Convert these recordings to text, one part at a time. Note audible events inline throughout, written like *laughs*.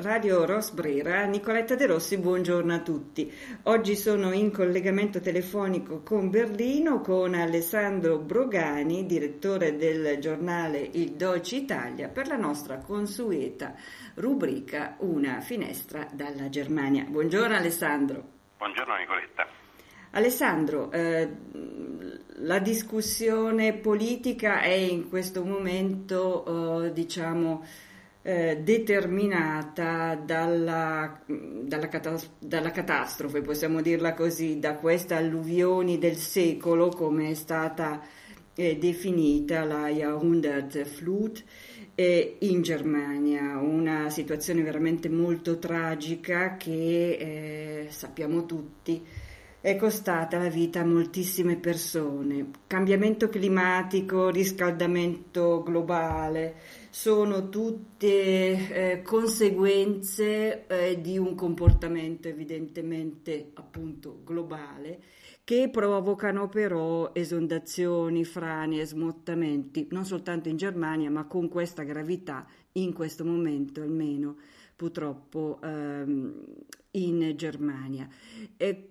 Radio Rosbrera, Nicoletta De Rossi, buongiorno a tutti. Oggi sono in collegamento telefonico con Berlino con Alessandro Brogani, direttore del giornale Il Deutsche Italia, per la nostra consueta rubrica Una finestra dalla Germania. Buongiorno Alessandro. Buongiorno Nicoletta. Alessandro, eh, la discussione politica è in questo momento, eh, diciamo, eh, determinata dalla, dalla, catas- dalla, catastrofe, possiamo dirla così, da queste alluvioni del secolo, come è stata eh, definita la Jahrhundertflut eh, in Germania, una situazione veramente molto tragica che eh, sappiamo tutti è costata la vita a moltissime persone. Cambiamento climatico, riscaldamento globale, sono tutte eh, conseguenze eh, di un comportamento evidentemente appunto globale che provocano però esondazioni, frane e smottamenti, non soltanto in Germania, ma con questa gravità in questo momento almeno purtroppo ehm, in Germania.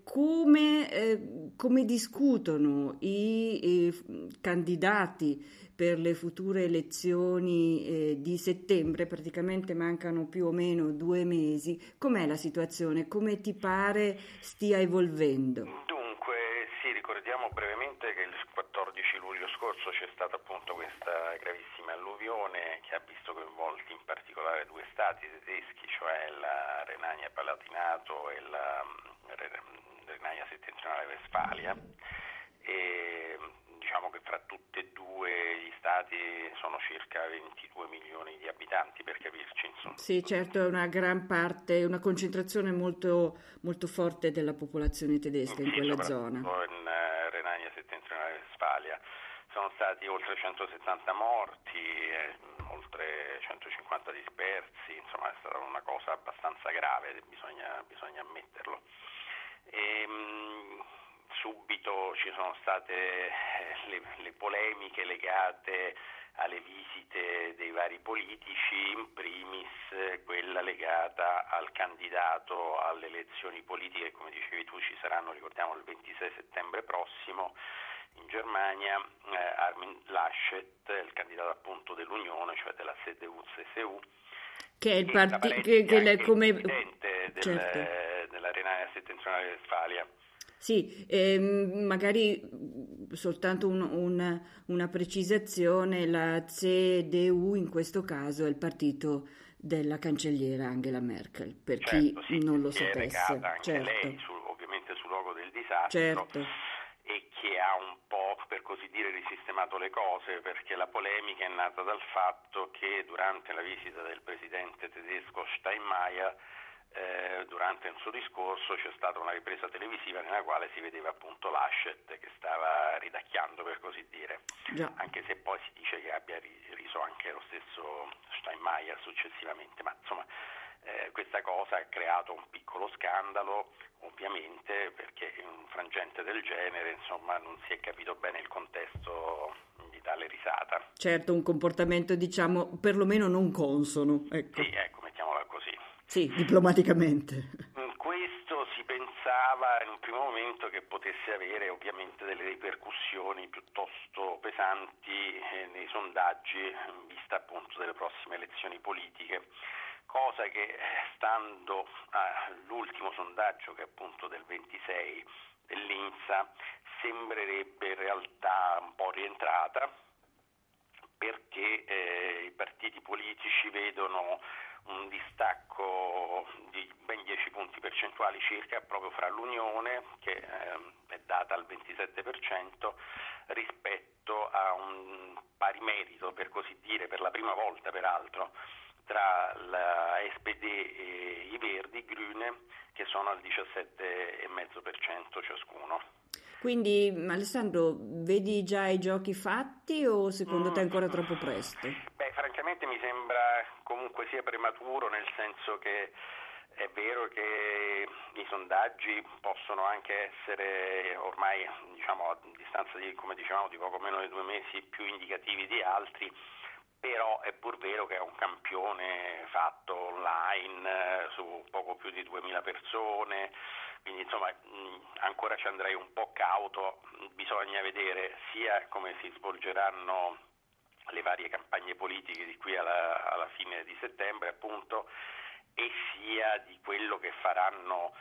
Come, eh, come, discutono i, i, candidati per le future elezioni eh, di settembre? Praticamente mancano più o meno due mesi. Com'è la situazione? Come ti pare stia evolvendo? Dunque, sì, ricordiamo brevemente che il 14 luglio scorso c'è stata appunto questa gravissima alluvione che ha visto coinvolti in particolare due stati tedeschi, cioè la Renania Palatinato e la mm, Renania Settentrionale Westfalia. E diciamo che fra tutti e due gli stati sono circa 22 milioni di abitanti per capirci. Insomma. Sì, certo, è una gran parte, una concentrazione molto, molto forte della popolazione tedesca in quella zona. In uh, Renania Settentrionale Westfalia sono stati oltre 170 morti, eh, oltre 150 dispersi, insomma è stata una cosa abbastanza grave, bisogna, bisogna ammetterlo. E, ehm, mh, subito ci sono state eh, le, le, polemiche legate alle visite dei vari politici, in primis eh, quella legata al candidato alle elezioni politiche, come dicevi tu ci saranno, ricordiamo, il 26 settembre prossimo in Germania, eh, Armin Laschet, il candidato appunto dell'Unione, cioè della CDU-CSU, che è il partito che, che è come presidente del, certo. della Renania Settentrionale Westfalia. Sì, ehm, magari soltanto un, un, una precisazione, la CDU in questo caso è il partito della cancelliera Angela Merkel, per certo, chi sì, non lo sapesse. Anche certo. lei, su, ovviamente sul luogo del disastro. Certo. E che ha un po', per così dire, risistemato le cose, perché la polemica è nata dal fatto che durante la visita del presidente tedesco Steinmeier eh, durante il suo discorso c'è stata una ripresa televisiva nella quale si vedeva appunto Laschet che stava ridacchiando per così dire, Già. anche se poi si dice che abbia riso anche lo stesso Steinmeier successivamente, ma insomma eh, questa cosa ha creato un piccolo scandalo ovviamente perché in un frangente del genere insomma non si è capito bene il contesto di tale risata. Certo, un comportamento diciamo perlomeno non consono. Ecco. Sì, ecco. Sì, diplomaticamente. Questo si pensava in un primo momento che potesse avere ovviamente delle ripercussioni piuttosto pesanti eh, nei sondaggi in vista appunto delle prossime elezioni politiche, cosa che stando all'ultimo sondaggio che è appunto del 26 dell'Insa sembrerebbe in realtà un po' rientrata perché eh, i partiti politici vedono un distacco di ben 10 punti percentuali circa proprio fra l'Unione, che eh, è data al 27%, rispetto a un pari merito, per così dire, per la prima volta peraltro, tra la SPD e i Verdi, Grüne, che sono al 17,5% ciascuno. Quindi Alessandro, vedi già i giochi fatti o secondo mm. te è ancora troppo presto? Beh, francamente mi sembra comunque sia prematuro, nel senso che è vero che i sondaggi possono anche essere ormai diciamo, a distanza di, come dicevamo, di poco meno di due mesi più indicativi di altri, però è pur vero che è un campione fatto online su poco più di 2000 persone, quindi insomma ancora ci andrei un po' cauto, bisogna vedere sia come si svolgeranno le varie campagne politiche di qui alla, alla fine di settembre appunto e sia di quello che faranno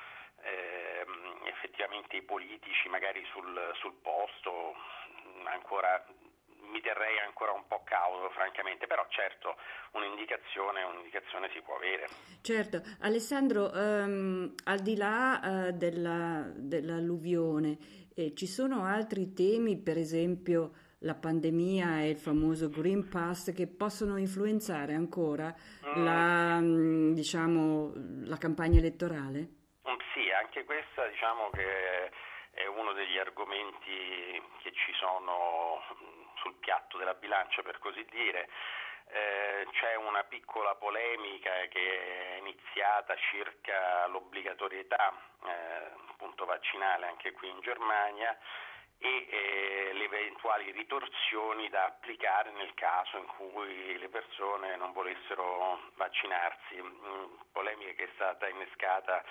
ehm, effettivamente i politici magari sul, sul posto, ancora mi terrei ancora un po' cauto francamente, però certo un'indicazione, un'indicazione si può avere. Certo, Alessandro, um, al di là uh, della, dell'alluvione, eh, ci sono altri temi, per esempio la pandemia e il famoso Green Pass, che possono influenzare ancora mm. la, mm, diciamo, la campagna elettorale? Mm, sì, anche questa diciamo che è uno degli argomenti che ci sono sul piatto della bilancia per così dire. Eh, c'è una piccola polemica che è iniziata circa l'obbligatorietà eh, vaccinale anche qui in Germania e eh, le eventuali ritorsioni da applicare nel caso in cui le persone non volessero vaccinarsi. Mm, polemica che è stata innescata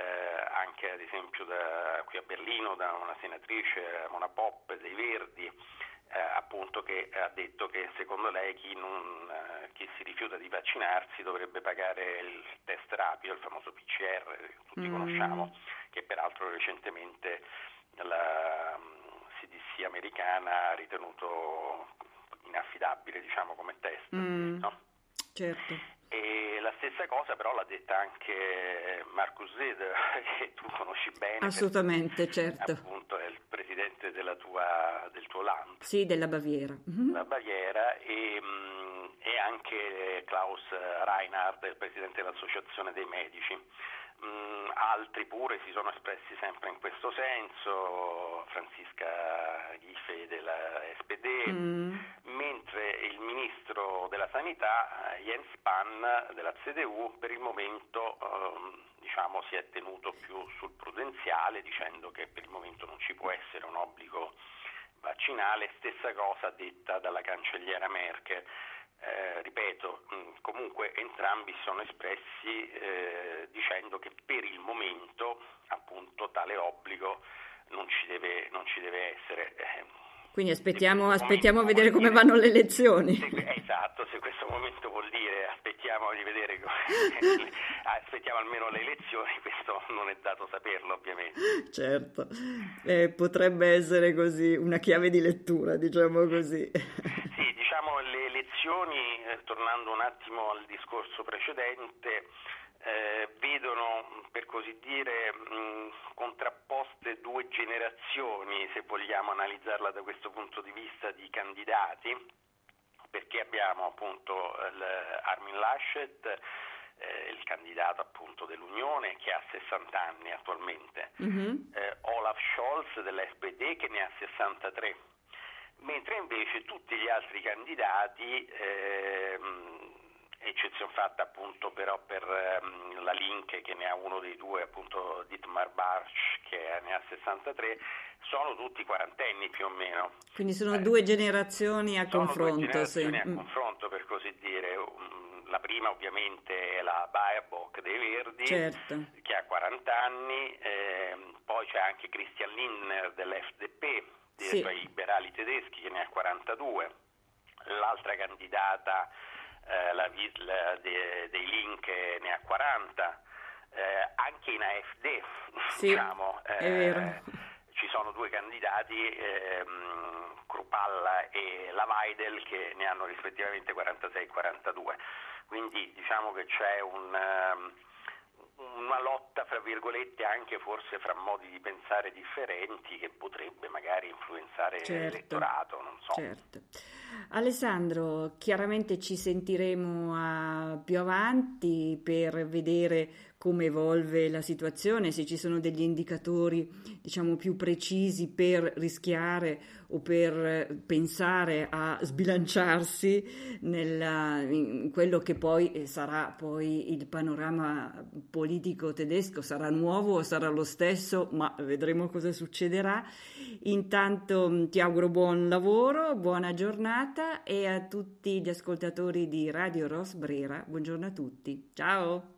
eh, anche ad esempio da, qui a Berlino da una senatrice, Mona Pop dei Verdi, eh, appunto che ha detto che secondo lei chi, non, eh, chi, si rifiuta di vaccinarsi dovrebbe pagare il test rapido, il famoso PCR che tutti mm. conosciamo, che peraltro recentemente la CDC americana ha ritenuto inaffidabile diciamo, come test. Mm. No? Certo. E la stessa cosa però l'ha detta anche Marcus Zeder, *laughs* che tu conosci bene. Assolutamente, certo. Appunto è il presidente tua, del tuo land. Sì, della Baviera. Mm-hmm. La Baviera e, mm, e, anche Klaus Reinhardt, il presidente dell'Associazione dei Medici. Mm, altri pure si sono espressi sempre in questo senso, Francisca Ghife della SPD, mm. mentre il ministro della Sanità Jens Spahn della CDU per il momento ehm, diciamo, si è tenuto più sul prudenziale dicendo che per il momento non ci può essere un obbligo vaccinale, stessa cosa detta dalla cancelliera Merkel. Eh, ripeto, mh, comunque entrambi sono espressi eh, dicendo che per il momento appunto tale obbligo non ci deve, non ci deve essere. Eh, quindi aspettiamo, aspettiamo a vedere come vanno le elezioni. esatto, se questo momento vuol dire aspettiamo di vedere, *laughs* aspettiamo almeno le elezioni, questo non è dato saperlo ovviamente. Certo, eh, potrebbe essere così una chiave di lettura, diciamo così. Elezioni, eh, tornando un attimo al discorso precedente, eh, vedono per così dire mh, contrapposte due generazioni, se vogliamo analizzarla da questo punto di vista, di candidati, perché abbiamo appunto Armin Laschet, eh, il candidato appunto dell'Unione che ha 60 anni attualmente, mm-hmm. eh, Olaf Scholz dell'SPD che ne ha 63, mentre invece tutti gli altri candidati ehm, eccezione fatta appunto però per um, la Link che ne ha uno dei due, appunto Dietmar Barsch che ne ha 63, sono tutti quarantenni più o meno. Quindi sono eh, due generazioni a confronto. Due generazioni sì. a mm. confronto per così dire. La prima ovviamente è la Baerbock dei Verdi certo. che ha 40 anni, eh, poi c'è anche Christian Lindner dell'FDP, dei sì. liberali tedeschi che ne ha 42, l'altra candidata eh, la Wiesl de, dei Link ne ha 40, eh, anche in AFD sì, diciamo, eh, ci sono due candidati, ehm, Krupalla e Lavaidel, che ne hanno rispettivamente 46 e 42. Quindi diciamo che c'è un... Um, una lotta, fra virgolette, anche forse fra modi di pensare differenti che potrebbe magari influenzare certo, l'elettorato, non so. Certo. Alessandro, chiaramente ci sentiremo a, più avanti per vedere come evolve la situazione, se ci sono degli indicatori diciamo più precisi per rischiare o per pensare a sbilanciarsi nella, in quello che poi sarà poi il panorama politico tedesco, sarà nuovo o sarà lo stesso, ma vedremo cosa succederà. Intanto ti auguro buon lavoro, buona giornata e a tutti gli ascoltatori di Radio Ros Brera, buongiorno a tutti. Ciao!